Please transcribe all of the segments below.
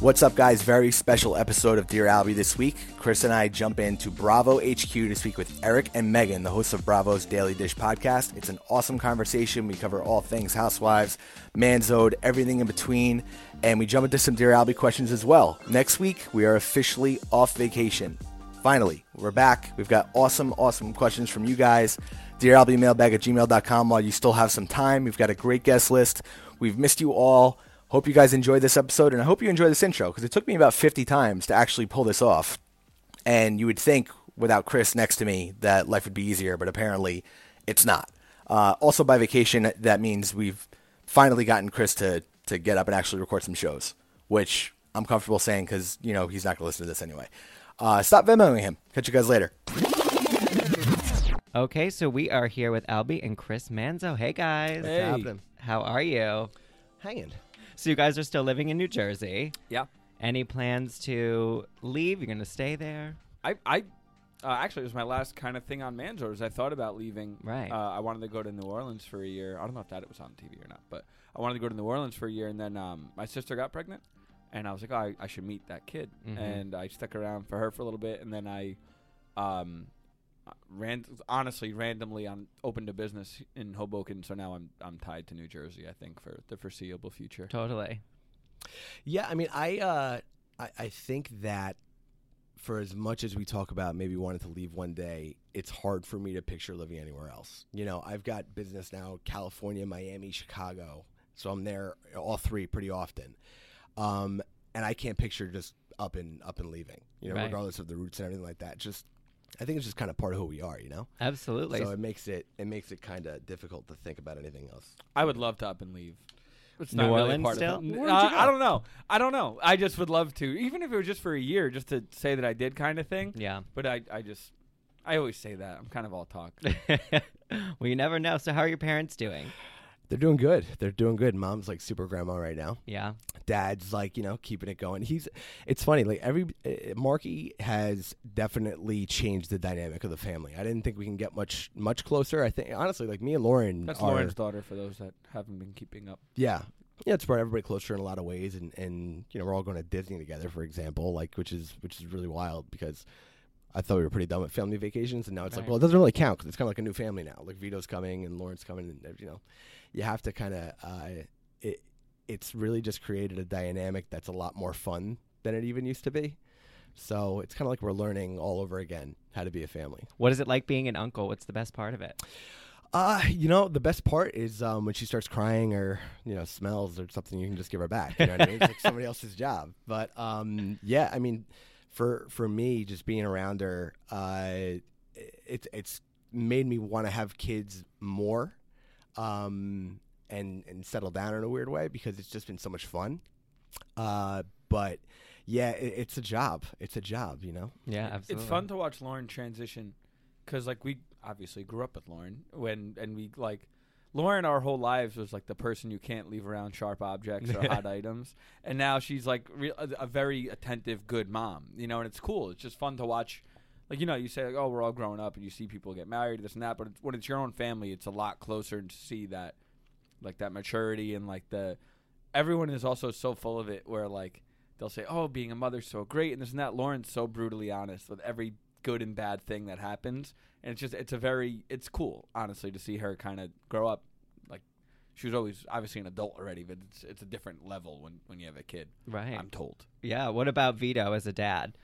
What's up, guys? Very special episode of Dear Albie this week. Chris and I jump into Bravo HQ to speak with Eric and Megan, the hosts of Bravo's Daily Dish podcast. It's an awesome conversation. We cover all things housewives, Manzo'd, everything in between, and we jump into some Dear Albie questions as well. Next week, we are officially off vacation. Finally, we're back. We've got awesome, awesome questions from you guys. Dear Albie mailbag at gmail.com while you still have some time. We've got a great guest list. We've missed you all. Hope you guys enjoyed this episode, and I hope you enjoy this intro because it took me about 50 times to actually pull this off. And you would think without Chris next to me that life would be easier, but apparently it's not. Uh, also, by vacation, that means we've finally gotten Chris to, to get up and actually record some shows, which I'm comfortable saying because, you know, he's not going to listen to this anyway. Uh, stop Venmoing him. Catch you guys later. Okay, so we are here with Albie and Chris Manzo. Hey guys. Hey. happening? How are you? Hanging. So you guys are still living in New Jersey. Yeah. Any plans to leave? You're going to stay there? I, I uh, actually, it was my last kind of thing on Manzo'd. I thought about leaving. Right. Uh, I wanted to go to New Orleans for a year. I don't know if that was on TV or not, but I wanted to go to New Orleans for a year, and then um, my sister got pregnant, and I was like, oh, I, I should meet that kid, Mhm. and I stuck around for her for a little bit, and then I, um, ran honestly randomly on opened a business in Hoboken, so now I'm I'm tied to New Jersey. I think for the foreseeable future. Totally. Yeah, I mean, I, uh, I I think that for as much as we talk about maybe wanting to leave one day, it's hard for me to picture living anywhere else. You know, I've got business now, California, Miami, Chicago, so I'm there all three pretty often, um, and I can't picture just up and up and leaving. You know, Right. regardless of the roots and everything like that. Just, I think it's just kind of part of who we are. You know, Absolutely. so it makes it it makes it kind of difficult to think about anything else. I would love to up and leave. It's New not really Orleans part still? of it. Uh. I don't know. I don't know. I just would love to, even if it was just for a year, just to say that I did kind of thing. yeah. But I, I just, I always say that. I'm kind of all talk. well, you never know. So how are your parents doing? They're doing good. They're doing good. Mom's like super grandma right now. Yeah. Dad's like you know keeping it going he's it's funny like every uh, marky has definitely changed the dynamic of the family i didn't think we can get much much closer i think honestly like me and lauren That's are, Lauren's daughter. For those that haven't been keeping up. yeah yeah it's brought everybody closer in a lot of ways and and you know we're all going to disney together for example like which is which is really wild because I thought we were pretty done with family vacations, and now it's like, well, it doesn't really count because it's kind of like a new family now. Like Vito's coming and Lauren's coming, and you know, you have to kind of uh, it. It's really just created a dynamic that's a lot more fun than it even used to be. So it's kind of like we're learning all over again how to be a family. What is it like being an uncle? What's the best part of it? Uh, you know, the best part is um, when she starts crying or you know smells or something, you can just give her back. You know what I mean? It's like somebody else's job. But um, yeah, I mean, for for me, just being around her, uh, it's it's made me want to have kids more, um, and and settle down in a weird way because it's just been so much fun. Uh, but yeah, it, it's a job. It's a job, you know. Yeah, absolutely. It's fun to watch Lauren transition because, like, we obviously grew up with Lauren when, and we like Lauren, our whole lives was like the person you can't leave around sharp objects or hot items, and now she's like re- a, a very attentive, good mom. You know, and it's cool. It's just fun to watch. Like you know, you say like, "Oh, we're all growing up," and you see people get married, this and that. But it's, when it's your own family, it's a lot closer to see that, like that maturity and like the. Everyone is also so full of it, where like they'll say, "Oh, being a mother's so great," and this and that. Lauren's so brutally honest with every good and bad thing that happens, and it's just it's a very it's cool, honestly, to see her kind of grow up. Like she was always obviously an adult already, but it's it's a different level when when you have a kid. Right. I'm told. yeah. What about Vito as a dad?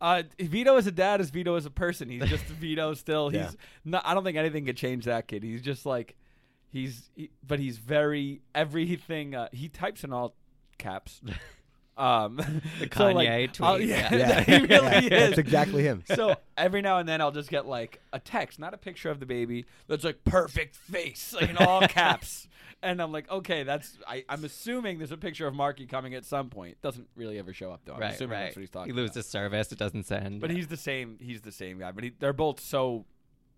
Uh, Vito as a dad is Vito as a person. He's just Vito still. He's Yeah. not. I don't think anything could change that kid. He's just like, he's. He, but he's very everything. Uh, he types in all caps. Um, The so, like, Kanye tweet, I'll- yeah, yeah. he really Yeah, is. That's exactly him. so every now and then I'll just get like a text, not a picture of the baby, that's like perfect face, like in all caps. And I'm like, okay, that's. I, I'm assuming there's a picture of Marky coming at some point. Doesn't really ever show up though. I'm right. assuming right. that's what he's talking he about. loses service. It doesn't send. But he's the same. He's the same guy. But he, they're both so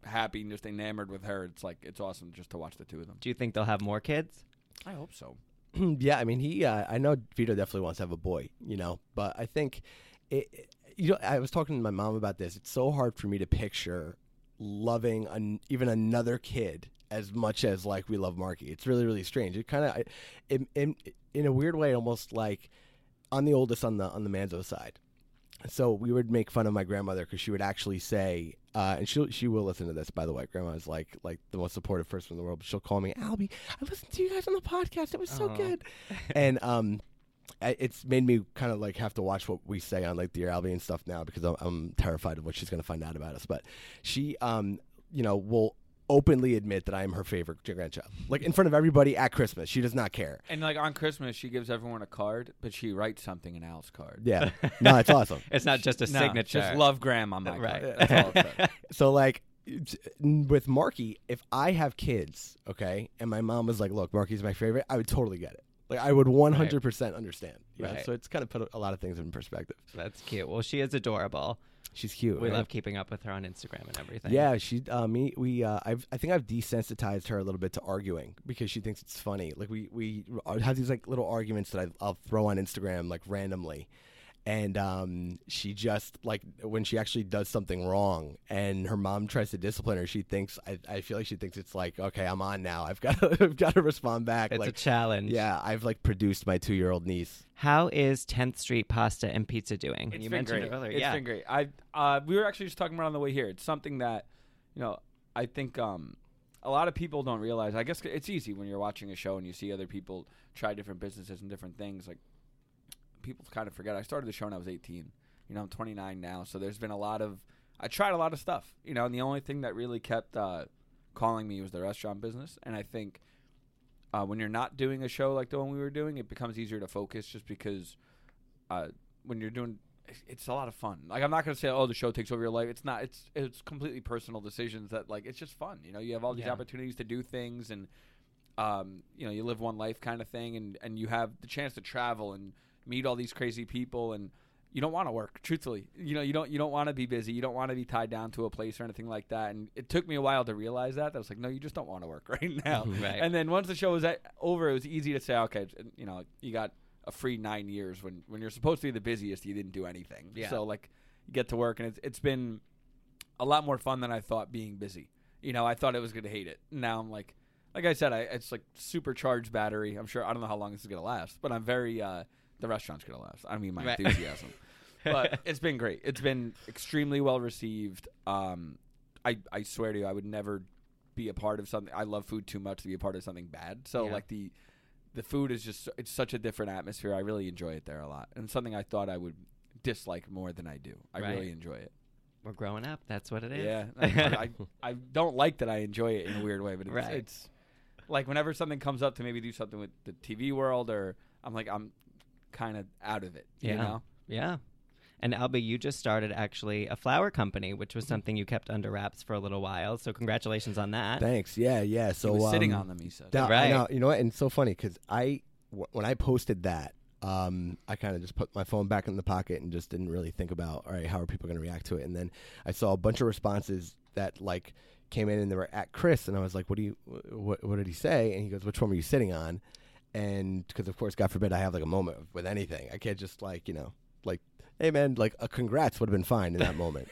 happy and just enamored with her. It's like it's awesome just to watch the two of them. Do you think they'll have more kids? I hope so. yeah, I mean, he. Uh, I know Vito definitely wants to have a boy, you know, but I think, it, it- you know, I was talking to my mom about this. It's so hard for me to picture loving an, even another kid as much as like we love Marky. It's really, really strange. It kind of, in, in in a weird way, almost like I'm the oldest on the on the Manzo side. So we would make fun of my grandmother because she would actually say, uh, and she she will listen to this. By the way, grandma is like like the most supportive person in the world. But she'll call me Albie. I listened to you guys on the podcast. It was so Aw. good. and um, I- it's made me kind of like have to watch what we say on like Dear Albie and stuff now because I'm, I'm terrified of what she's going to find out about us. But she, um, you know, will openly admit that I am her favorite grandchild, like in front of everybody at Christmas. She does not care. And like on Christmas, she gives everyone a card, but she writes something in Al's card. Yeah, no, it's awesome. It's not just a No, signature. Just love grandma, my Right. card. That's all. So like with Marky, if I have kids, okay, and my mom was like, "Look, Marky's my favorite," I would totally get it. Like I would 100% understand. You know? Right. So it's kind of put a lot of things in perspective. That's cute. Well, she is adorable. She's cute. We right? love keeping up with her on Instagram and everything. Yeah, she uh, me we uh, I've I think I've desensitized her a little bit to arguing because she thinks it's funny. Like we we have these like little arguments that I, I'll throw on Instagram like randomly, and um, she just like when she actually does something wrong and her mom tries to discipline her, she thinks I, I feel like she thinks it's like okay I'm on now I've got to, I've got to respond back. It's like a challenge. yeah, I've like produced my two year old niece. How is 10th Street Pasta and Pizza doing? It's you been mentioned great. it earlier. It's yeah. been great. I uh, we were actually just talking about it on the way here. It's something that you know I think um, a lot of people don't realize. I guess it's easy when you're watching a show and you see other people try different businesses and different things. Like people kind of forget. I started the show when I was 18. You know, I'm 29 now, so there's been a lot of. I tried a lot of stuff. You know, and the only thing that really kept uh, calling me was the restaurant business. And I think uh, when you're not doing a show like the one we were doing, it becomes easier to focus just because uh, when you're doing it's a lot of fun. Like I'm not gonna say, oh, the show takes over your life. It's not. It's it's completely personal decisions that like it's just fun. You know, you have all these Yeah. opportunities to do things, and um, you know, you live one life kind of thing, and and you have the chance to travel and meet all these crazy people, and you don't want to work. Truthfully, you know, you don't you don't want to be busy. You don't want to be tied down to a place or anything like that. And it took me a while to realize that. I was like, no, you just don't want to work right now. Right. And then once the show was over, it was easy to say, okay, you know, you got a free nine years when when you're supposed to be the busiest, you didn't do anything. Yeah. So like, you get to work, and it's it's been a lot more fun than I thought being busy. You know, I thought I was going to hate it. Now I'm like, like I said, I, it's like supercharged battery. I'm sure I don't know how long this is going to last, but I'm very uh, the restaurant's to last. I mean, my Right. enthusiasm. but it's been great. It's been extremely well received. Um, I I swear to you, I would never be a part of something. I love food too much to be a part of something bad. So Yeah. like the the food is just it's such a different atmosphere. I really enjoy it there a lot, and something I thought I would dislike more than I do. I Right. really enjoy it. We're growing up. That's what it is. Yeah, I, I, I don't like that I enjoy it in a weird way, but it's, Right. it's like whenever something comes up to maybe do something with the TV world, or I'm like I'm kind of out of it. yeah. You know? Yeah. And Albie, you just started actually a flower company, which was something you kept under wraps for a little while. So congratulations on that. Thanks. Yeah, yeah. So he was sitting um, on them. He said. That, Right. I know, you know what? And it's so funny because I, w- when I posted that, um, I kind of just put my phone back in the pocket and just didn't really think about, all right, how are people going to react to it? And then I saw a bunch of responses that like came in and they were at Chris, and I was like, "What do you? What, what did he say?" And he goes, "Which one were you sitting on?" And because of course, God forbid, I have like a moment with anything. I can't just like you know, like, hey man, like a congrats would have been fine in that moment.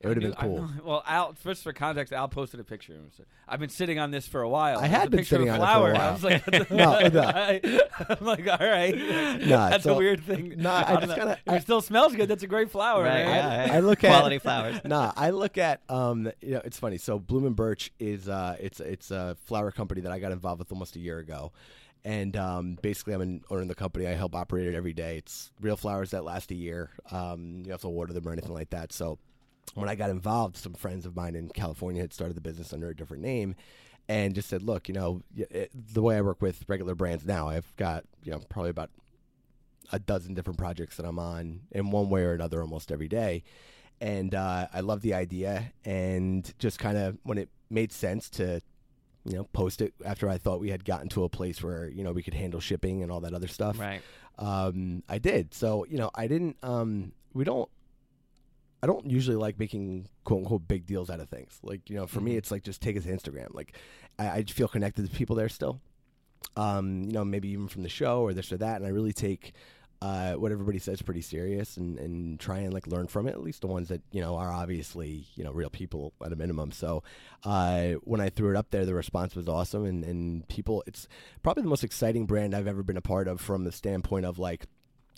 It would have been I knew- cool. I- well, Al, first for context, Al posted a picture. and said, I've been sitting on this for a while. I had a been sitting of a on it for a flower. while. I was like, No, no. I'm like, all right, Nah, that's so- a weird thing. nah, I I'm just not- gotta- If I- it still smells good, that's a great flower. Right, man. yeah, I look at quality flowers. nah, I look at um, you know, it's funny. So Bloom and Birch is uh, it's it's a flower company that I got involved with almost a year ago, and um, basically I'm an owner of the company. I help operate it every day. It's real flowers that last a year. Um, you have to water them or anything like that. So when I got involved, some friends of mine in California had started the business under a different name. And just said, look, you know, it, the way I work with regular brands now, I've got, you know, probably about a dozen different projects that I'm on in one way or another almost every day. And uh, I love the idea. And just kind of when it made sense to, you know, post it after I thought we had gotten to a place where, you know, we could handle shipping and all that other stuff. Right. Um, I did. So, you know, I didn't, um, we don't, I don't usually like making quote unquote big deals out of things. Like, you know, for me, Mhm. it's like just take it to Instagram. Like, I, I feel connected to people there still. Um, you know, maybe even from the show or this or that. And I really take uh, what everybody says pretty serious and, and try and like learn from it. At least the ones that you know are obviously you know real people at a minimum. So uh, when I threw it up there, the response was awesome, and and people, it's probably the most exciting brand I've ever been a part of from the standpoint of like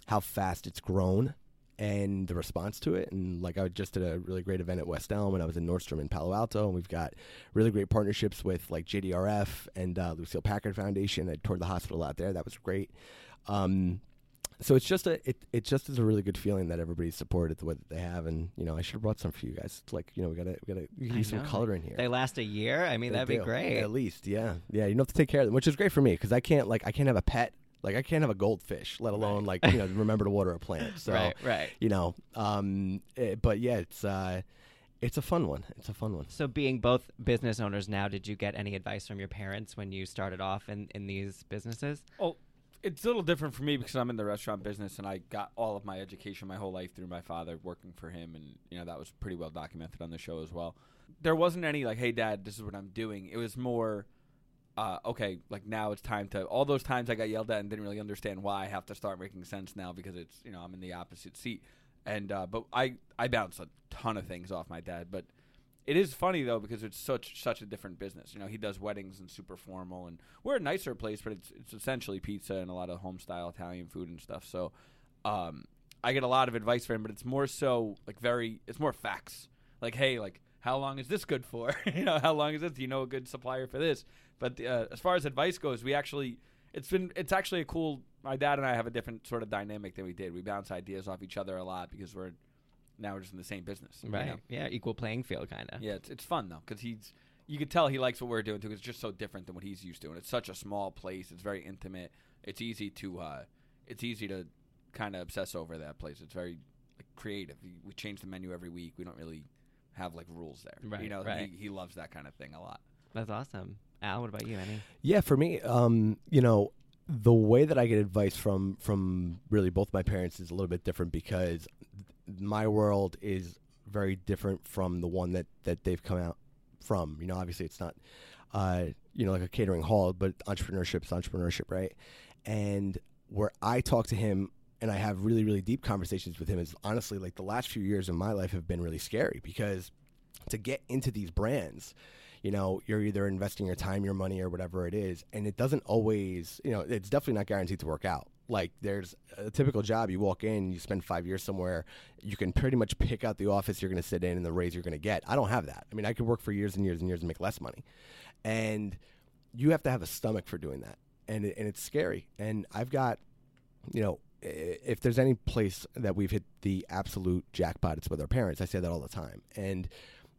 how fast it's grown and the response to it. And like I just did a really great event at West Elm and I was in Nordstrom in Palo Alto and we've got really great partnerships with like JDRF and uh, Lucile Packard Foundation. I toured the hospital out there. That was great. Um, so it's just a it, it just is a really good feeling that everybody's supported the way that they have and you know I should have brought some for you guys. It's like you know we gotta we gotta use some color in here. They last a year. I mean, They that'd be great. At least, yeah, yeah. You don't have to take care of them, which is great for me because I can't like I can't have a pet. Like I can't have a goldfish, let alone like you know remember to water a plant. So right, right. you know, um, eh, but yeah, it's uh, it's a fun one. It's a fun one. So, being both business owners now, did you get any advice from your parents when you started off in, in these businesses? Well, it's a little different for me because I'm in the restaurant business and I got all of my education my whole life through my father working for him, and you know that was pretty well documented on the show as well. There wasn't any like, "Hey, Dad, this is what I'm doing." It was more, uh, okay, like now it's time to. All those times I got yelled at and didn't really understand why I have to start making sense now because it's you know I'm in the opposite seat, and uh, but I I bounce a ton of things off my dad, but it is funny though because it's such such a different business. You know, he does weddings and super formal, and we're a nicer place, but it's it's essentially pizza and a lot of home style Italian food and stuff. So, um, I get a lot of advice from him, but it's more so like very it's more facts. Like, hey, like how long is this good for? you know, how long is this? Do you know a good supplier for this? But uh, as far as advice goes, we actually it's been it's actually a cool. My dad and I have a different sort of dynamic than we did. We bounce ideas off each other a lot because we're now we're just in the same business. you Right. know? Yeah, equal playing field, kind of. Yeah, it's, it's fun though because he's you could tell he likes what we're doing too. 'cause It's just so different than what he's used to, and it's such a small place. It's very intimate. It's easy to uh, it's easy to kind of obsess over that place. It's very like, creative. We, we change the menu every week. We don't really have like rules there. Right, You know, right. he, he loves that kind of thing a lot. That's awesome. Al, what about you, Annie? Yeah, for me, um, you know, the way that I get advice from from really both my parents is a little bit different because my world is very different from the one that that they've come out from. You know, obviously it's not uh, you know, like a catering hall, but entrepreneurship is entrepreneurship, right? And where I talk to him and I have really, really deep conversations with him is honestly like the last few years of my life have been really scary because to get into these brands, you know, you're either investing your time, your money, or whatever it is, and it doesn't always, you know, it's definitely not guaranteed to work out. Like there's a typical job, you walk in, you spend five years somewhere, you can pretty much pick out the office you're going to sit in and the raise you're going to get. I don't have that. I mean, I could work for years and years and years and make less money, and you have to have a stomach for doing that, and and it's scary. And I've got, you know, if there's any place that we've hit the absolute jackpot, it's with our parents. I say that all the time, and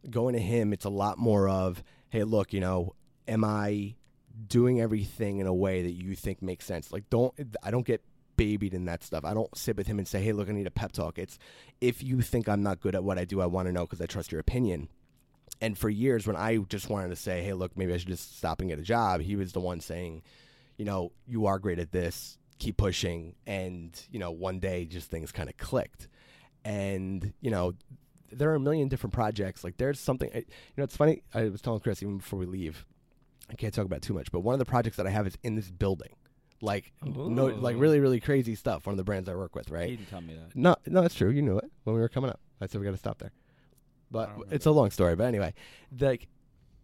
going to him, it's a lot more of, hey, look, you know, am I doing everything in a way that you think makes sense? Like, don't I don't get babied in that stuff. I don't sit with him and say, hey, look, I need a pep talk. It's if you think I'm not good at what I do, I want to know because I trust your opinion. And for years, when I just wanted to say, hey, look, maybe I should just stop and get a job, he was the one saying, you know, you are great at this, keep pushing. And, you know, one day just things kind of clicked. And, you know, there are a million different projects. Like there's something. You know, it's funny. I was telling Chris even before we leave. I can't talk about too much, but one of the projects that I have is in this building. Like no, like really, really crazy stuff. One of the brands I work with, right? didn't tell me that. No, no, that's true. You knew it when we were coming up. I said we got to stop there, but it's a long story. But anyway, like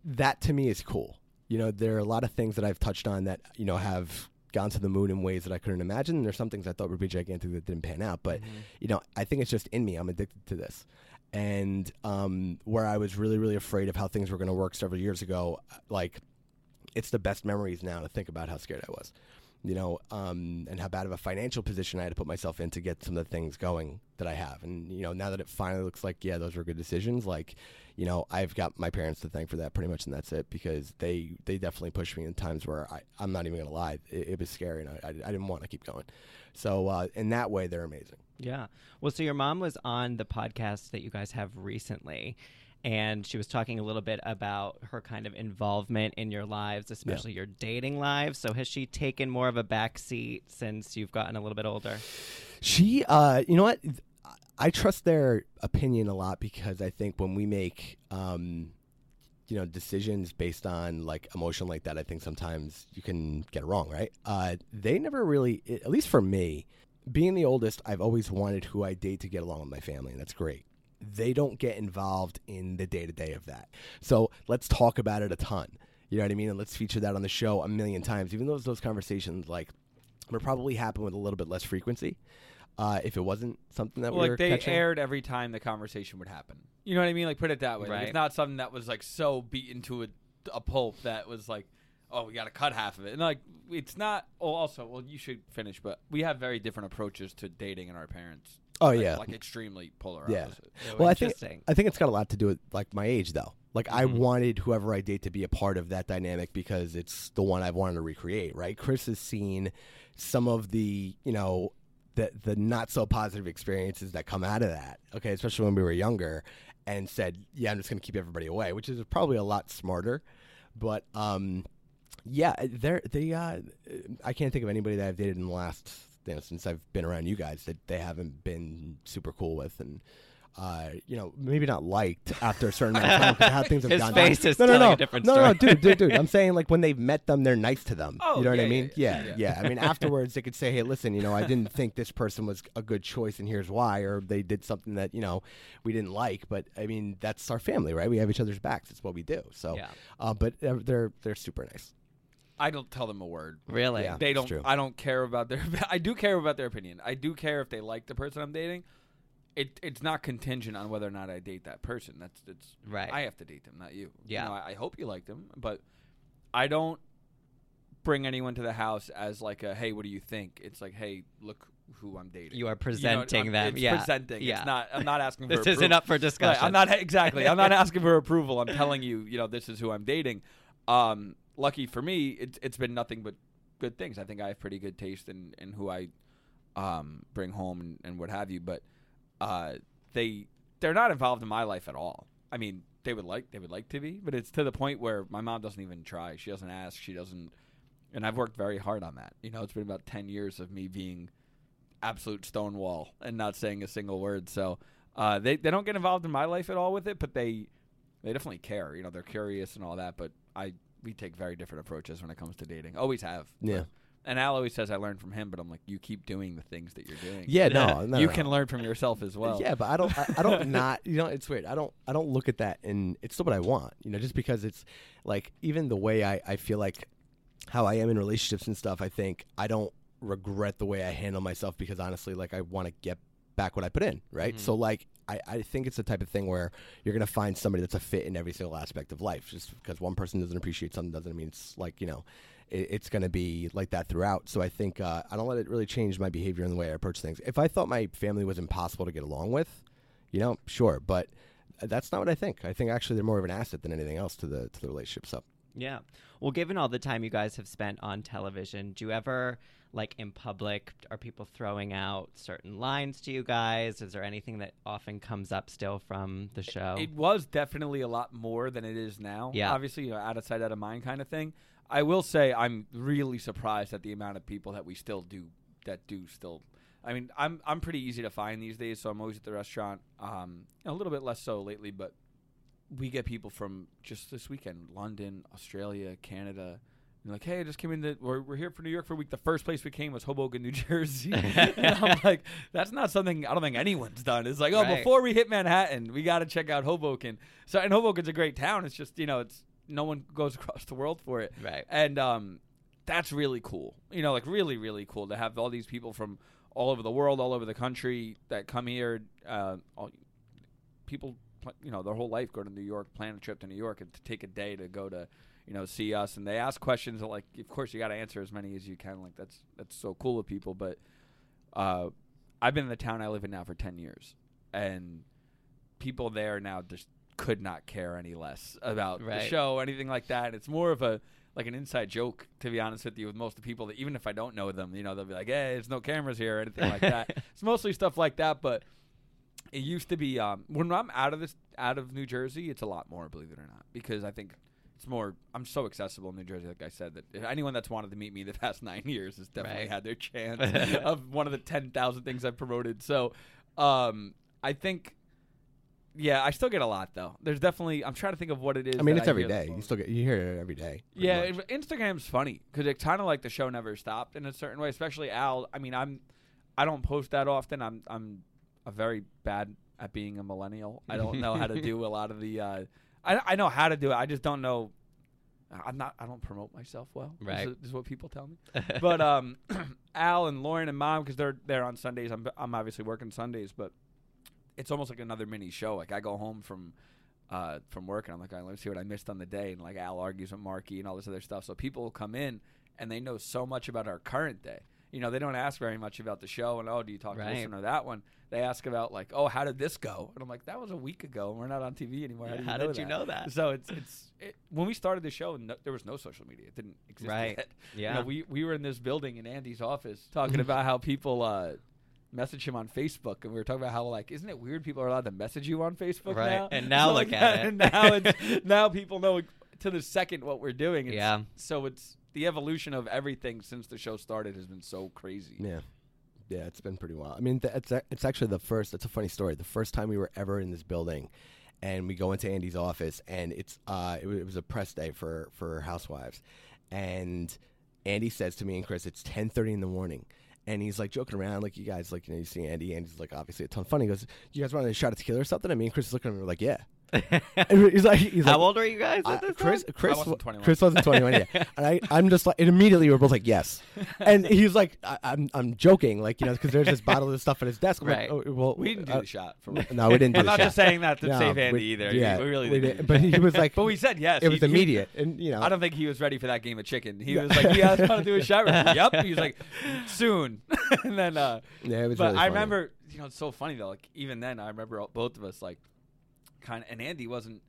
that to me is cool. You know, there are a lot of things that I've touched on that you know have gone to the moon in ways that I couldn't imagine. And there's some things I thought would be gigantic that didn't pan out. But you know, I think it's just in me. I'm addicted to this. And um, where I was really, really afraid of how things were going to work several years ago, like it's the best memories now to think about how scared I was, you know, um, and how bad of a financial position I had to put myself in to get some of the things going that I have. And, you know, now that it finally looks like, yeah, those were good decisions, like, you know, I've got my parents to thank for that pretty much, and that's it because they, they definitely pushed me in times where I, I'm not even going to lie, it, it was scary and I, I, I didn't want to keep going. So, uh, in that way, they're amazing. Yeah. Well, so your mom was on the podcast that you guys have recently, and she was talking a little bit about her kind of involvement in your lives, especially your dating lives. So has she taken more of a back seat since you've gotten a little bit older? She, uh, you know what? I trust their opinion a lot because I think when we make, um, you know, decisions based on like emotion like that, I think sometimes you can get it wrong, right? Uh, they never really, at least for me, being the oldest, I've always wanted who I date to get along with my family, and that's great. They don't get involved in the day to day of that. So let's talk about it a ton. You know what I mean? And let's feature that on the show a million times, even though those conversations like would probably happen with a little bit less frequency. Uh, if it wasn't something that Well, we were like they catching. aired every time the conversation would happen. You know what I mean? Like put it that way. Like, it's not something that was like so beaten to a, a pulp that was like, oh, we got to cut half of it. And like it's not. Oh, also, well, you should finish. But we have very different approaches to dating and our parents. Oh, Like- yeah. like extremely polar Yeah. opposite. well, I think. I think it's got a lot to do with like my age, though. Like I Mm-hmm. wanted whoever I date to be a part of that dynamic because it's the one I've wanted to recreate. Right? Chris has seen some of the you know the the not so positive experiences that come out of that. Okay, especially when we were younger, and said, "Yeah, I'm just going to keep everybody away," which is probably a lot smarter. But um, yeah, they're they. Uh, I can't think of anybody that I've dated in the last you know since I've been around you guys that they haven't been super cool with and. Uh, you know, maybe not liked after a certain amount of time how things have His gone face down. is no, no, no, a different no, no, story. dude, dude, dude. I'm saying like when they've met them, they're nice to them. Oh, you know what I mean? yeah, Yeah, yeah. yeah. I mean, afterwards they could say, "Hey, listen, you know, I didn't think this person was a good choice, and here's why," or they did something that you know we didn't like. But I mean, that's our family, right? We have each other's backs. It's what we do. So, Yeah. uh, but they're they're super nice. I don't tell them a word. Really? Yeah. They don't. true. I don't care about their. I do care about their opinion. I do care if they like the person I'm dating. It it's not contingent on whether or not I date that person. That's it's Right. I have to date them, not you. Yeah. You know, I, I hope you like them, but I don't bring anyone to the house as like a hey, what do you think? It's like hey, look who I'm dating. You are know, presenting I'm- them. It's Yeah. presenting. Yeah. It's not. I'm not asking for. This isn't approval. up for Right, discussion. I'm not exactly. I'm not asking for approval. I'm telling you, you know, this is who I'm dating. Um, lucky for me, it's it's been nothing but good things. I think I have pretty good taste in, in who I um, bring home and, and what have you. But uh, they they're not involved in my life at all. I mean, they would like they would like to be, but it's to the point where my mom doesn't even try. She doesn't ask. She doesn't. And I've worked very hard on that. You know, it's been about ten years of me being absolute stonewall and not saying a single word. So uh, they they don't get involved in my life at all with it, but they they definitely care. You know, they're curious and all that. But I we take very different approaches when it comes to dating. Always have. Yeah. And Al always says I learned from him, but I'm like, you keep doing the things that you're doing. Yeah, no, no, you no. can learn from yourself as well. Yeah, but I don't. I, I don't not. You know, it's weird. I don't. I don't look at that, and it's still what I want. You know, just because it's like even the way I, I feel like how I am in relationships and stuff. I think I don't regret the way I handle myself because honestly, like I want to get back what I put in. Right. So like. I, I think it's the type of thing where you're to find somebody that's a fit in every single aspect of life. Just because one person doesn't appreciate something doesn't mean it's like, you know, it, it's to be like that throughout. So I think uh, I don't let it really change my behavior and the way I approach things. If I thought my family was impossible to get along with, you know, sure, but that's not what I think. I think actually they're more of an asset than anything else to the to the relationship. So Yeah. Well, given all the time you guys have spent on television, do you ever, like in public, are people throwing out certain lines to you guys? Is there anything that often comes up still from the show? It was definitely a lot more than it is now. Yeah. Obviously, you know, out of sight, out of mind kind of thing. I will say I'm really surprised at the amount of people that we still do that do still I mean, I'm I'm pretty easy to find these days, so I'm always at the restaurant. Um, a little bit less so lately, but we get people from just this weekend: London, Australia, Canada. And like, hey, I just came in. The, we're, we're here for New York for a week. The first place we came was Hoboken, New Jersey. and I'm like, that's not something I don't think anyone's done. It's like, oh, Right. before we hit Manhattan, we got to check out Hoboken. So, and Hoboken's a great town. It's just, you know, it's no one goes across the world for it. Right. And um, that's really cool. You know, like really, really cool to have all these people from all over the world, all over the country that come here. Uh, all, people, you know, their whole life go to New York, plan a trip to New York, and to take a day to go to, you know, see us. And they ask questions that, like, of course, you got to answer as many as you can. Like, that's that's so cool of people. But uh, I've been in the town I live in now for ten years, and people there now just could not care any less about the Right. show, anything like that. It's more of a like an inside joke, to be honest with you, with most of the people that even if I don't know them, you know, they'll be like, "Hey, there's no cameras here," or anything like that. It's mostly stuff like that, but it used to be um, when I'm out of this out of New Jersey, it's a lot more, believe it or not, because I think it's more. I'm so accessible in New Jersey, like I said, that if anyone that's wanted to meet me the past nine years has definitely Right. had their chance of one of the ten thousand things I've promoted. So, um, I think. Yeah, I still get a lot though. There's definitely. I'm trying to think of what it is. I mean, it's every hear the day. You still get you hear it every day. Yeah, much. Instagram's funny because it's kind of like the show never stopped in a certain way. Especially Al. I mean, I'm, I don't post that often. I'm, I'm, a very bad at being a millennial. I don't know how to do a lot of the. Uh, I, I know how to do it. I just don't know. I'm not. I don't promote myself well. is- Right. is, what people tell me. but um, Al and Lauren and Mom because they're they're on Sundays. I'm I'm obviously working Sundays, but it's almost like another mini show. Like I go home from uh, from work and I'm like, right, let me see what I missed on the day. And like Al argues with Marky and all this other stuff. So people will come in and they know so much about our current day. You know, they don't ask very much about the show and oh, do you talk to this Right. one or that one? They ask about like, oh, how did this go? And I'm like, that was a week ago and we're not on TV anymore. Yeah, how, how do you did you know that? So it's it's it, when we started the show, no, there was no social media. It didn't exist Right. yet. You Yeah. know, we we were in this building in Andy's office talking about how people. Uh, Message him on Facebook, and we were talking about how like, isn't it weird people are allowed to message you on Facebook Right. now? And now So, look like, at it. and now it's now people know to the second what we're doing. It's, Yeah. So it's the evolution of everything since the show started has been so crazy. Yeah. Yeah, it's been pretty wild. I mean, it's it's actually the first. It's a funny story. The first time we were ever in this building, and we go into Andy's office, and it's uh, it, it was a press day for for Housewives, and Andy says to me and Chris, "It's ten thirty in the morning." And he's like joking around, like you guys, like you know, you see Andy. Andy's like obviously a ton of fun. He goes, "You guys want to shot of tequila or something?" I mean, Chris is looking at me like, "Yeah." And he's like, he's How like, old are you guys uh, at this Chris, time? Chris, I wasn't wa- 21. Chris wasn't 21 yet. And I, I'm just like, and immediately we're both like, yes. And he's like, I, I'm, I'm joking, like, you know, because there's this bottle of stuff at his desk. I'm Right. Like, oh, well, We didn't do uh, the shot. For No, we didn't do I'm the not shot. just saying that to No, save Andy we- either. Yeah, we really we didn't. did- But he was like, but we said yes. it was He- he- immediate. And, you know, I don't think he was ready for that game of chicken. He was like, "Yeah, I want to do a shot." Yep. He was like, "Soon." and then, uh, Yeah, it was But really I remember, you know, it's so funny though. Like even then, I remember both of us like, kind of. And Andy wasn't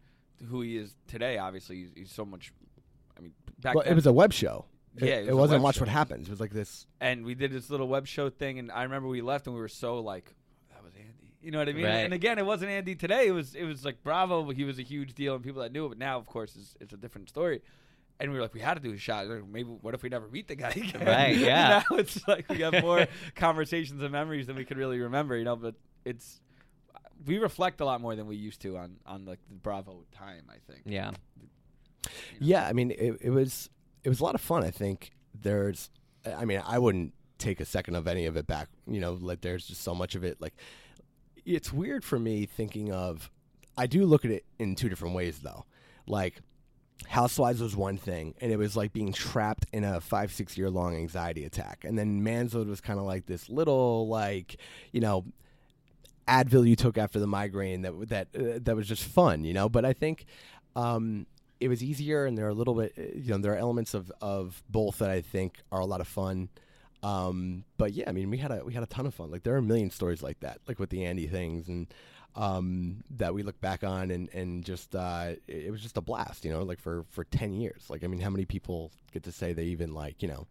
who he is today. Obviously, he's, he's so much. I mean, back well, then, it was a web show. It, Yeah, it it, was a wasn't Watch show. What Happens. It was like this. and we did this little web show thing. And I remember we left, and we were so like, "That was Andy." You know what I mean? Right. And again, it wasn't Andy today. It was it was like Bravo. He was a huge deal, and people that knew it. But now, of course, it's, it's a different story. And we were like, we had to do a shot. Like, Maybe what if we never meet the guy again? Right, yeah. now it's like we have more conversations and memories than we could really remember. You know, but it's we reflect a lot more than we used to on on like the Bravo time. I think. Yeah. Yeah, I mean, it, it was it was a lot of fun. I think there's, I mean, I wouldn't take a second of any of it back. You know, like there's just so much of it. Like, it's weird for me thinking of. I do look at it in two different ways, though. Like, Housewives was one thing, and it was like being trapped in a five, six year long anxiety attack. And then Mansled was kind of like this little, like, you know, Advil you took after the migraine that that uh, that was just fun, you know. But I think um, it was easier, and there are a little bit, uh, you know, there are elements of of both that I think are a lot of fun. Um, but yeah, I mean, we had a we had a ton of fun. Like there are a million stories like that, like with the Andy things, and um, that we look back on, and and just uh, it, it was just a blast, you know. Like for for ten years, like I mean, how many people get to say they even like you know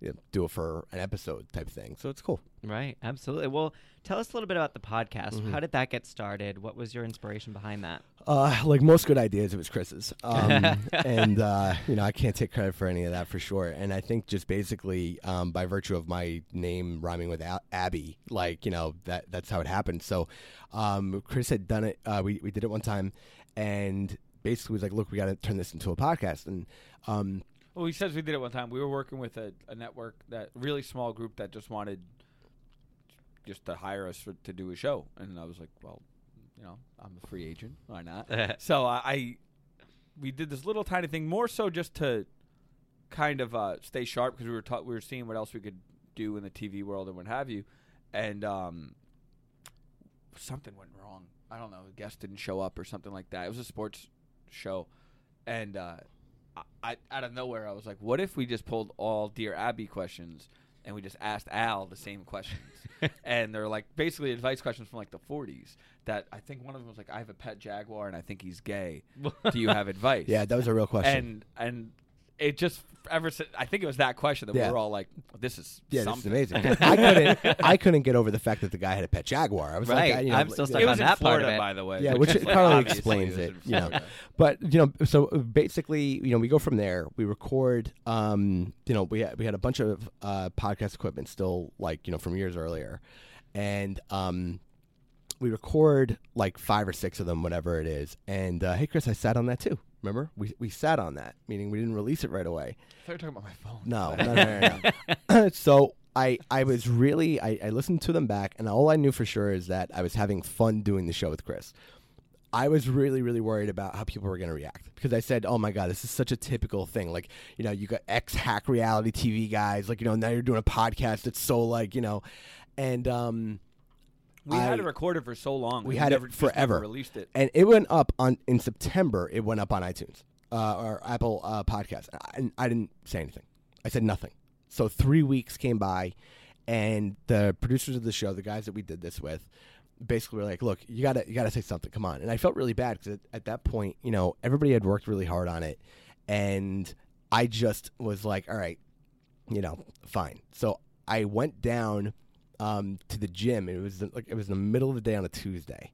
you know, do it for an episode type thing. So it's cool. Right, absolutely. Well, tell us a little bit about the podcast. Mm-hmm. How did that get started? What was your inspiration behind that? Uh, like most good ideas, it was Chris's, um, and uh, you know I can't take credit for any of that for sure. And I think just basically um, by virtue of my name rhyming with Abby, like you know that that's how it happened. So um, Chris had done it. Uh, we we did it one time, and basically was like, "Look, we got to turn this into a podcast." And um, Well, he says we did it one time. We were working with a, a network that really small group that just wanted just to hire us for, to do a show, and I was like, well, you know, I'm a free agent. Why not? so I, I, we did this little tiny thing, more so just to kind of uh, stay sharp because we were ta- we were seeing what else we could do in the TV world and what have you, and um, something went wrong. I don't know. A guest didn't show up or something like that. It was a sports show, and uh, I, I out of nowhere I was like, "What if we just pulled all Dear Abby questions and we just asked Al the same questions?" and they're like basically advice questions from like the 40s. That I think one of them was like, "I have a pet jaguar and I think he's gay. Do you have advice?" yeah, that was a real question. and and it just ever since I think it was that question that Yeah. we were all like, "This is yeah, something. this is amazing. I couldn't I couldn't get over the fact that the guy had a pet jaguar. I was Right. like, I- you know, I'm still like- stuck It on was in that part Florida, of it. by the way. Yeah, which is it like, probably obviously explains was it, in you know. Florida. But you know, so basically, you know, we go from there. We record. Um, you know, we had, we had a bunch of uh, podcast equipment still, like you know, from years earlier, and um, we record like five or six of them, whatever it is. And uh, hey, Chris, I sat on that too. Remember, we we sat on that, meaning we didn't release it right away. I thought you were talking about my phone. No, no, no, no, no. so I I was really I, I listened to them back, and all I knew for sure is that I was having fun doing the show with Chris. I was really, really worried about how people were going to react because I said, "Oh my god, this is such a typical thing. Like, you know, you got ex hack reality TV guys, like, you know, now you're doing a podcast It's so like, you know, and um, We I- had it recorded for so long. we had never, it forever, released it. and it went up on in September. It went up on iTunes uh, or Apple uh, Podcast, and I didn't say anything. I said nothing. So three weeks came by, and the producers of the show, the guys that we did this with, basically were like, "Look, you gotta you gotta say something. Come on." And I felt really bad because at, at that point, you know, everybody had worked really hard on it, and I just was like, "All right, you know, fine." So I went down um, to the gym. It was like it was in the middle of the day on a Tuesday,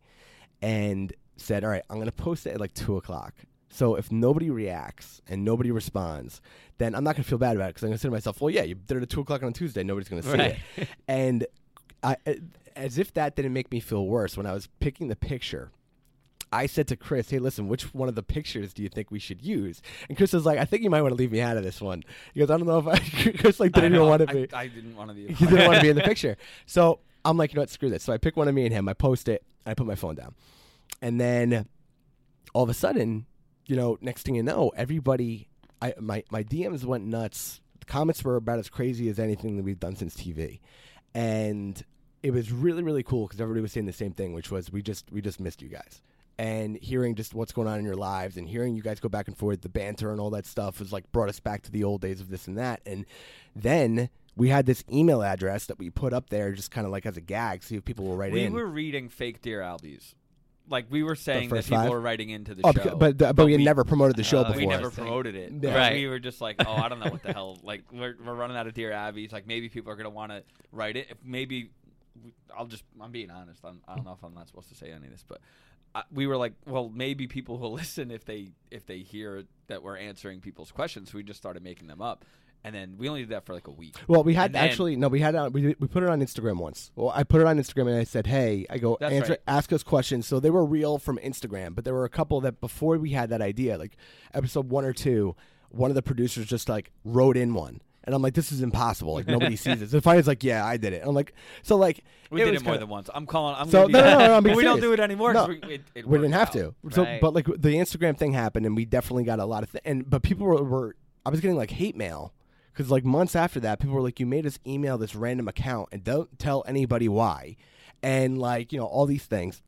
and said, "All right, I'm going to post it at like two o'clock." So if nobody reacts and nobody responds, then I'm not going to feel bad about it because I'm going to say to myself, "Well, yeah, you did it at two o'clock on a Tuesday. Nobody's going to see Right. it." And I, as if that didn't make me feel worse, when I was picking the picture, I said to Chris, "Hey, listen, which one of the pictures do you think we should use?" And Chris was like, "I think you might want to leave me out of this one." He goes, "I don't know if I." Chris like didn't even want to be. I didn't want to be. he didn't want to be in the picture. So I'm like, you know what? Screw this. So I pick one of me and him. I post it. I put my phone down, and then all of a sudden, you know, next thing you know, everybody, I my my DMs went nuts. The comments were about as crazy as anything that we've done since TV, and it was really really cool because everybody was saying the same thing, which was we just we just missed you guys. And hearing just what's going on in your lives, and hearing you guys go back and forth, the banter and all that stuff was like brought us back to the old days of this and that. And then we had this email address that we put up there, just kind of like as a gag, see if people will write we in. were reading fake Dear Albies. Like we were saying that people five? were writing into the Oh, show, beca- but but, we had never promoted the show uh, before. we never promoted it. Yeah. Right. We were just like, oh, I don't know what the hell. Like we're we're running out of Dear Abby's. Like maybe people are gonna want to write it. If maybe I'll just I'm being honest. I'm, I don't know if I'm not supposed to say any of this, but we were like, well, maybe people will listen if they if they hear that we're answering people's questions. So we just started making them up, and then we only did that for like a week. Well, we had then- actually no, we had uh, we we put it on Instagram once. Well, I put it on Instagram and I said, "Hey, I go answer, right. ask us questions." So they were real from Instagram, but there were a couple that before we had that idea, like episode one or two, one of the producers just like wrote in one, and I'm like, "This is impossible! Like nobody sees this." And finally, like, "Yeah, I did it." I'm like, "So like We it did it more kinda- than once. I'm calling. I'm So gonna be no, no, no, no, I'm being we don't do it anymore. No. we, it, it we didn't have out. to. So, but like the Instagram thing happened, and we definitely got a lot of th- and but people were, were I was getting like hate mail because like months after that, people were like, "You made us email this random account and don't tell anybody why," and like you know all these things.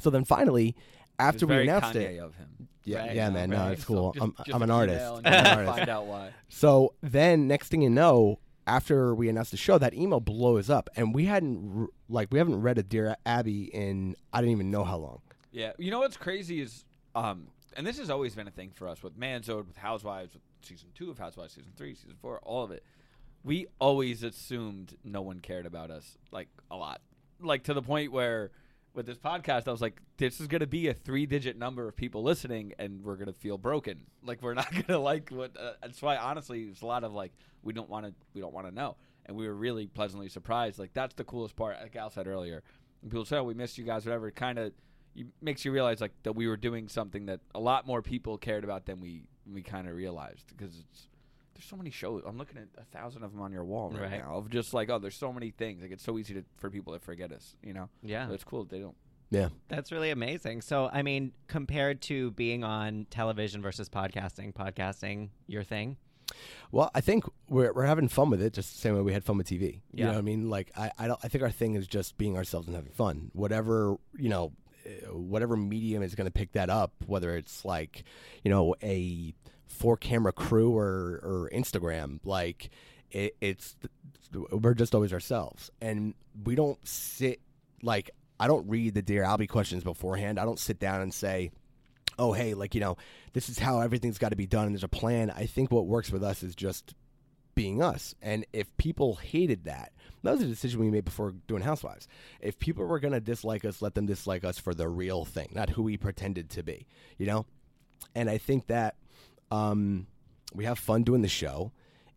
So then finally, It was after we very announced Kanye it, of him. Yeah, Right, yeah, no, man, no, it's cool. Just- I'm, just I'm an artist. I'm an artist. Find out why. So then, next thing you know, after we announced the show, that email blows up, and we hadn't like we haven't read a Dear Abby in I didn't even know how long. Yeah, you know what's crazy is, um, and this has always been a thing for us with Manzo'd, with Housewives, with season two of Housewives, season three, season four, all of it. we always assumed no one cared about us like a lot, like to the point where with this podcast, I was like, this is going to be a three digit number of people listening, and we're going to feel broken. Like we're not going to like what. Uh, that's why honestly, it's a lot of like we don't want to we don't want to know, and we were really pleasantly surprised. Like that's the coolest part. Like Al said earlier, and people say, "Oh, we missed you guys," whatever. Kind of makes you realize like that we were doing something that a lot more people cared about than we we kind of realized because it's there's so many shows. I'm looking at a thousand of them on your wall right, Right. now of just like oh, there's so many things. Like it's so easy to, for people to forget us. You know. Yeah. So it's cool. that They don't. Yeah. That's really amazing. So, I mean, compared to being on television versus podcasting, podcasting your thing? Well, I think we're we're having fun with it, just the same way we had fun with TV. You Yeah. know what I mean? Like I I, don't, I think our thing is just being ourselves and having fun. Whatever you know, uh, whatever medium is going to pick that up, whether it's like you know a four camera crew or or Instagram, like it, it's we're just always ourselves, and we don't sit like I don't read the Dear Albie questions beforehand. I don't sit down and say oh hey like you know this is how everything's got to be done and there's a plan. I think what works with us is just being us. And if people hated that that was a decision we made before doing housewives. If people were going to dislike us let them dislike us for the real thing not who we pretended to be you know? And i think that um, we have fun doing the show.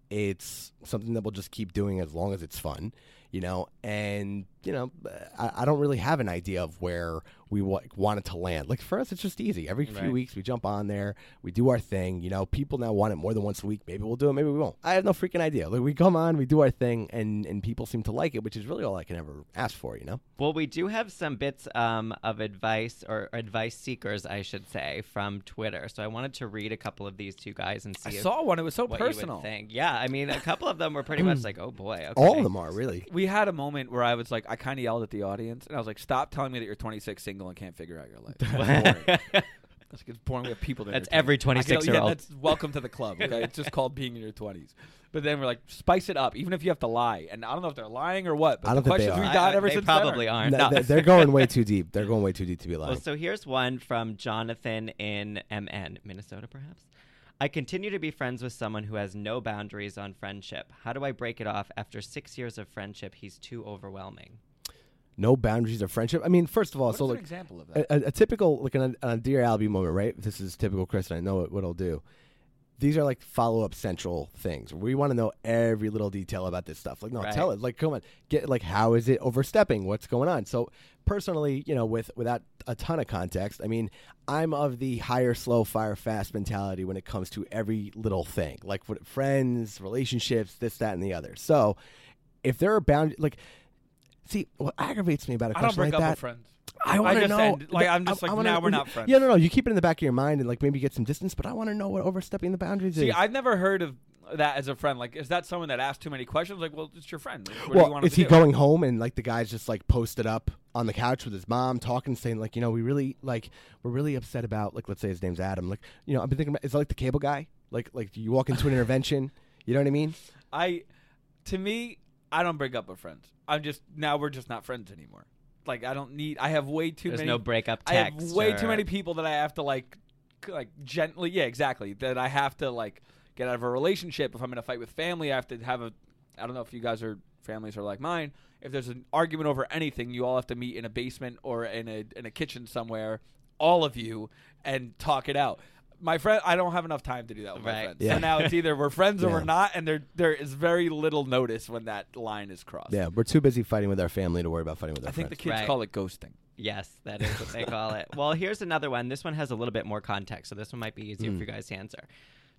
It's something that we'll just keep doing as long as it's fun you know? And you know i, I don't really have an idea of where we wa- want it to land like for us it's just easy every few weeks we jump on there we do our thing you know people now want it more than once a week maybe we'll do it maybe we won't i have no freaking idea like we come on we do our thing and and people seem to like it which is really all i can ever ask for you know Well, we do have some bits um, of advice or advice seekers, I should say, from Twitter. So I wanted to read a couple of these two guys and see I if- saw one. It was so personal. you. Yeah, I mean, a couple of them were pretty much like, oh boy. Okay. all of them are really We had a moment where I was like, I kind of yelled at the audience, and I was like, "Stop telling me that you're 26, single, and can't figure out your life." It's boring. That's boring. We have people. That That's every 26-year-old. That's welcome to the club. Okay, it's just called being in your 20s. But then we're like, spice it up, even if you have to lie. And I don't know if they're lying or what. But I don't the think they questions we are. got I- ever they since probably then are- aren't. No, No. they're- they're going way too deep they're going way too deep to be lying Well, so here's one from Jonathan in MN, Minnesota, perhaps. I continue to be friends with someone who has no boundaries on friendship. How do I break it off after six years of friendship? He's too overwhelming. no boundaries of friendship i mean first of all What's so an like example of that? a, a, a typical like on a, on a dear albie moment right this is typical chris and i know what, what i'll do these are like follow-up central things. We want to know every little detail about this stuff. Like no Right. tell it. Like come on. Get like how is it overstepping? What's going on? So personally you know with without a ton of context i mean i'm of the hire slow fire fast mentality when it comes to every little thing. Like friends relationships this that and the other. So if there are bound like see what aggravates me about a I don't question break like up that with friends. I want to know. end- like, I'm just I- I like, wanna- now we're not friends. Yeah, no, no. You keep it in the back of your mind and like maybe get some distance, but I want to know what overstepping the boundaries See, is. See, I've never heard of that as a friend. Like, is that someone that asks too many questions? Like, well, it's your friend. What do you well, want is he do? going home and like the guy's just like posted up on the couch with his mom talking, saying like, you know, we really like we're really upset about like let's say his name's Adam. Like, you know, I've been thinking about is it like the cable guy? Like, like you walk into an intervention. You know what I mean? I, to me, I don't break up with friends. I'm just now we're just not friends anymore. Like I don't need. I have way too many There's many. no breakup I have text. way or- too many people that I have to like, c- like gently. Yeah, exactly. That I have to like get out of a relationship. If I'm in a fight with family, I have to have a. I don't know if you guys are families are like mine. If there's an argument over anything, you all have to meet in a basement or in a in a kitchen somewhere, all of you, and talk it out. My friend, I don't have enough time to do that with my Right. friends. Yeah. So now it's either we're friends or we're not, and there there is very little notice when that line is crossed. Yeah, we're too busy fighting with our family to worry about fighting with our friends. I think the friends. kids Right. call it ghosting. Yes, that is what they call it. Well, here's another one. This one has a little bit more context, so this one might be easier for mm. you guys to answer.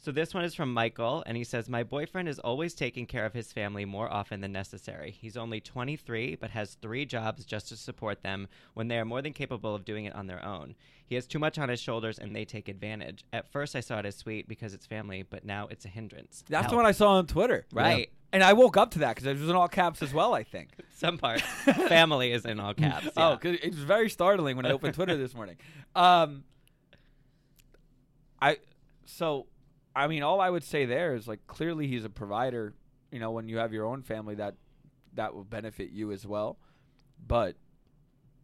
So this one is from Michael, and he says, "My boyfriend is always taking care of his family more often than necessary. He's only 23, but has three jobs just to support them when they are more than capable of doing it on their own. He has too much on his shoulders, and they take advantage. At first, I saw it as sweet because it's family, but now it's a hindrance. That's the one I saw on Twitter. Right. And I woke up to that because it was in all caps as well, I think. Some part. family is in all caps. Oh, yeah. 'cause it was very startling when I opened Twitter this morning. Um, I so, I mean, all I would say there is like clearly he's a provider. You know, when you have your own family, that that will benefit you as well. But,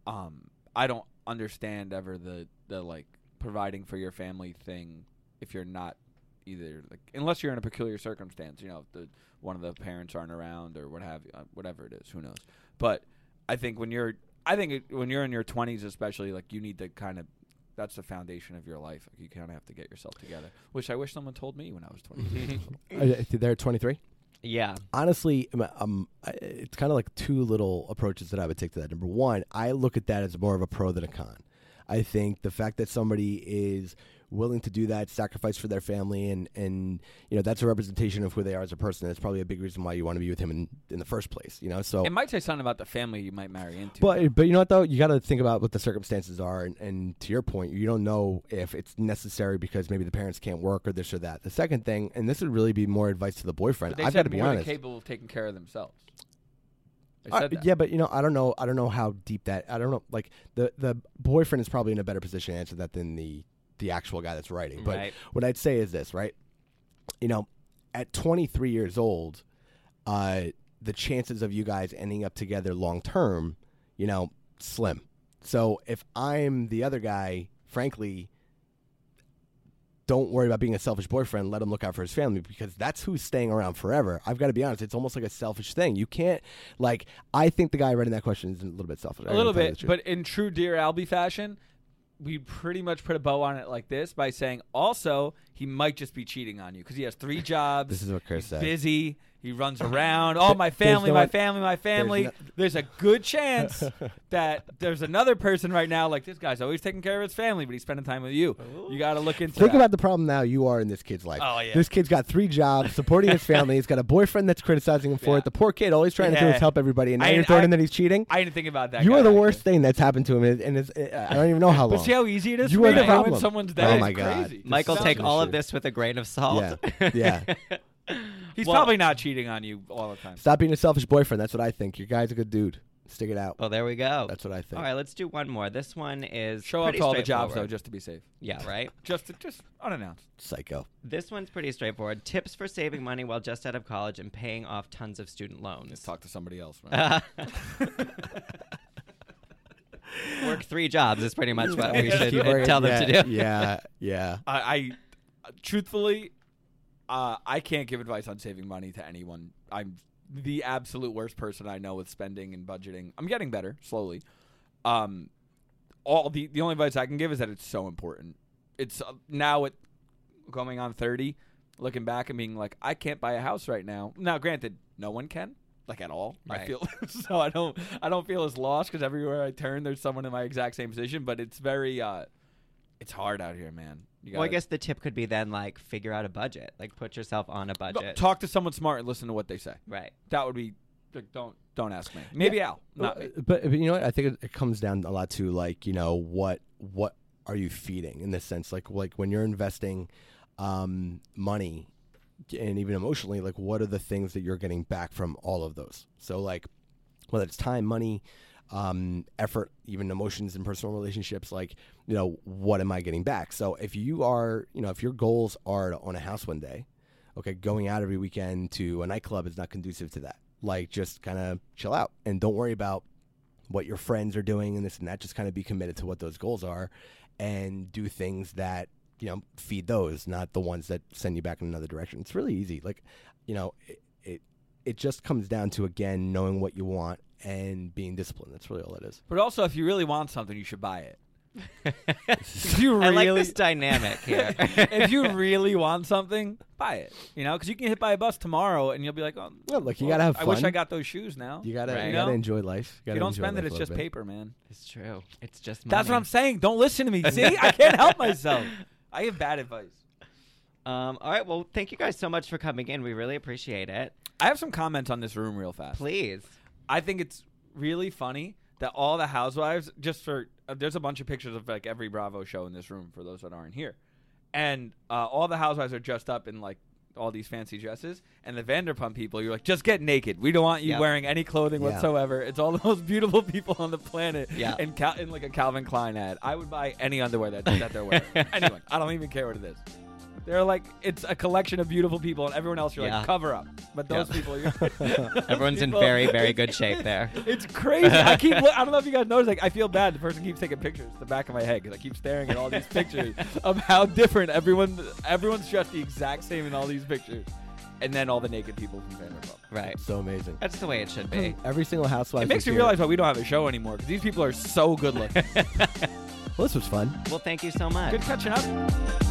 um, I don't understand ever the the like providing for your family thing if you're not either like unless you're in a peculiar circumstance, you know, if the one of the parents aren't around or what have you, uh, whatever it is, who knows. But I think when you're I think when you're in your 20s especially like you need to kind of that's the foundation of your life. Like, you kind of have to get yourself together. Which I wish someone told me when I was 20. Uh, They're 23. Yeah. honestly, um, um, I- it's kind of like two little approaches that I would take to that. Number one, I look at that as more of a pro than a con. I think the fact that somebody is willing to do that, sacrifice for their family, and and you know that's a representation of who they are as a person. That's probably a big reason why you want to be with him in in the first place. You know, so it might say something about the family you might marry into. but but you know what though, you got to think about what the circumstances are, and, and to your point, you don't know if it's necessary because maybe the parents can't work or this or that. The second thing, and this would really be more advice to the boyfriend. They I've said got to be honest. capable of taking care of themselves. Uh, yeah, but you know, I don't know. I don't know how deep that. I don't know. Like the the boyfriend is probably in a better position to answer that than the the actual guy that's writing. But Right. what I'd say is this, right? You know, at 23 years old, uh, the chances of you guys ending up together long term, you know, slim. So if I'm the other guy, frankly, don't worry about being a selfish boyfriend. Let him look out for his family because that's who's staying around forever. I've got to be honest; it's almost like a selfish thing. You can't like. I think the guy writing that question is a little bit selfish. a little bit, but in true Dear Albie fashion, we pretty much put a bow on it like this by saying also he might just be cheating on you because he has three jobs. This is what Chris he's said. Busy. He runs around. Oh, my family, no my one- family, my family. no- There's a good chance that there's another person right now like this guy's always taking care of his family, but he's spending time with you. You got to look into Think that. about the problem now you are in this kid's life. Oh, yeah. This kid's got three jobs, supporting his family. He's got a boyfriend that's criticizing him for Yeah. it. The poor kid, always he's trying to do Yeah. is help everybody, and now I- you're throwing I- in that he's cheating. I didn't think about that. you guy are the back worst then. thing that's happened to him, and, and it's, I don't even know how long. But see how easy it is You are the to ruin problem. someone's day. Oh, my God. crazy. Michael, take all of this with a grain of salt. yeah, yeah. He's Well- probably not cheating on you all the time. Stop being a selfish boyfriend. That's what I think. Your guy's a good dude. Stick it out. well, there we go. That's what I think. All right, let's do one more. This one is Show up to all the jobs though, just to be safe. yeah, right. Just to, just unannounced. Psycho. This one's pretty straightforward. Tips for saving money while just out of college and paying off tons of student loans. Let's talk to somebody else. Man. Work three jobs is pretty much what we should Keep working. tell them yeah, to do. Yeah, yeah. I, I truthfully, uh, I can't give advice on saving money to anyone. I'm the absolute worst person I know with spending and budgeting. I'm getting better slowly. Um, all the the only advice I can give is that it's so important. It's uh, now at going on 30, looking back and being like, I can't buy a house right now. Now, granted, no one can. Like at all, I feel so. I don't. I don't feel as lost because everywhere I turn, there's someone in my exact same position. But it's very. uh It's hard out here, man. You Well, I guess the tip could be then like figure out a budget, like put yourself on a No, budget. Talk to someone smart and listen to what they say. right. That would be. like, Don't don't ask me. Maybe Al. Not Well, me. But, but you know what? I think it, it comes down a lot to like you know what what are you feeding in this sense? Like like when you're investing um, money and even emotionally, like what are the things that you're getting back from all of those? So like whether it's time, money, um, effort, even emotions in personal relationships, like, you know, what am I getting back? So if you are, you know, if your goals are to own a house one day, okay, going out every weekend to a nightclub is not conducive to that. Like, just kind of chill out and don't worry about what your friends are doing and this and that. Just kind of be committed to what those goals are and do things that, you know, feed those, not the ones that send you back in another direction. It's really easy. Like, you know, it, it, it just comes down to, again, knowing what you want and being disciplined. That's really all it is. But also, if you really want something, you should buy it. if you I really, like this dynamic here. if you really want something, buy it. You know, because you can get hit by a bus tomorrow, and you'll be like, "Oh, Well, look, you well, gotta have I wish. I got those shoes now." You gotta, Right. you You gotta enjoy life. if gotta you don't spend it, it's just bit. paper, man. it's true. It's just That's what. I'm saying. Don't listen to me. See, I can't help myself. I give bad advice. Um, all right. Well, thank you guys so much for coming in. We really appreciate it. I have some comments on this room real fast. Please. I think it's really funny that all the housewives just for uh, there's a bunch of pictures of like every Bravo show in this room for those that aren't here, and uh, all the housewives are dressed up in like all these fancy dresses, and the Vanderpump people, you're like, just get naked. We don't want you Yep. wearing any clothing whatsoever. It's all the most beautiful people on the planet. Yeah. in, Cal- in like a Calvin Klein ad. I would buy any underwear that that they're wearing. anyway, I don't even care what it is. They're like it's a collection of beautiful people, and everyone else you're Yeah. like cover up. But those Yeah. people, you're Everyone's in people- very, very good shape there. It's crazy. I keep. Look, I don't know if you guys notice. Like, I feel bad. The person keeps taking pictures. The back of my head because I keep staring at all these pictures of how different everyone. Everyone's dressed the exact same in all these pictures, and then all the naked people from Vanderpump. Right. So amazing. That's the way it should be. Every single housewife. It makes is me here. realize why we don't have a show anymore because these people are so good looking. Well, this was fun. Well, thank you so much. good catching up.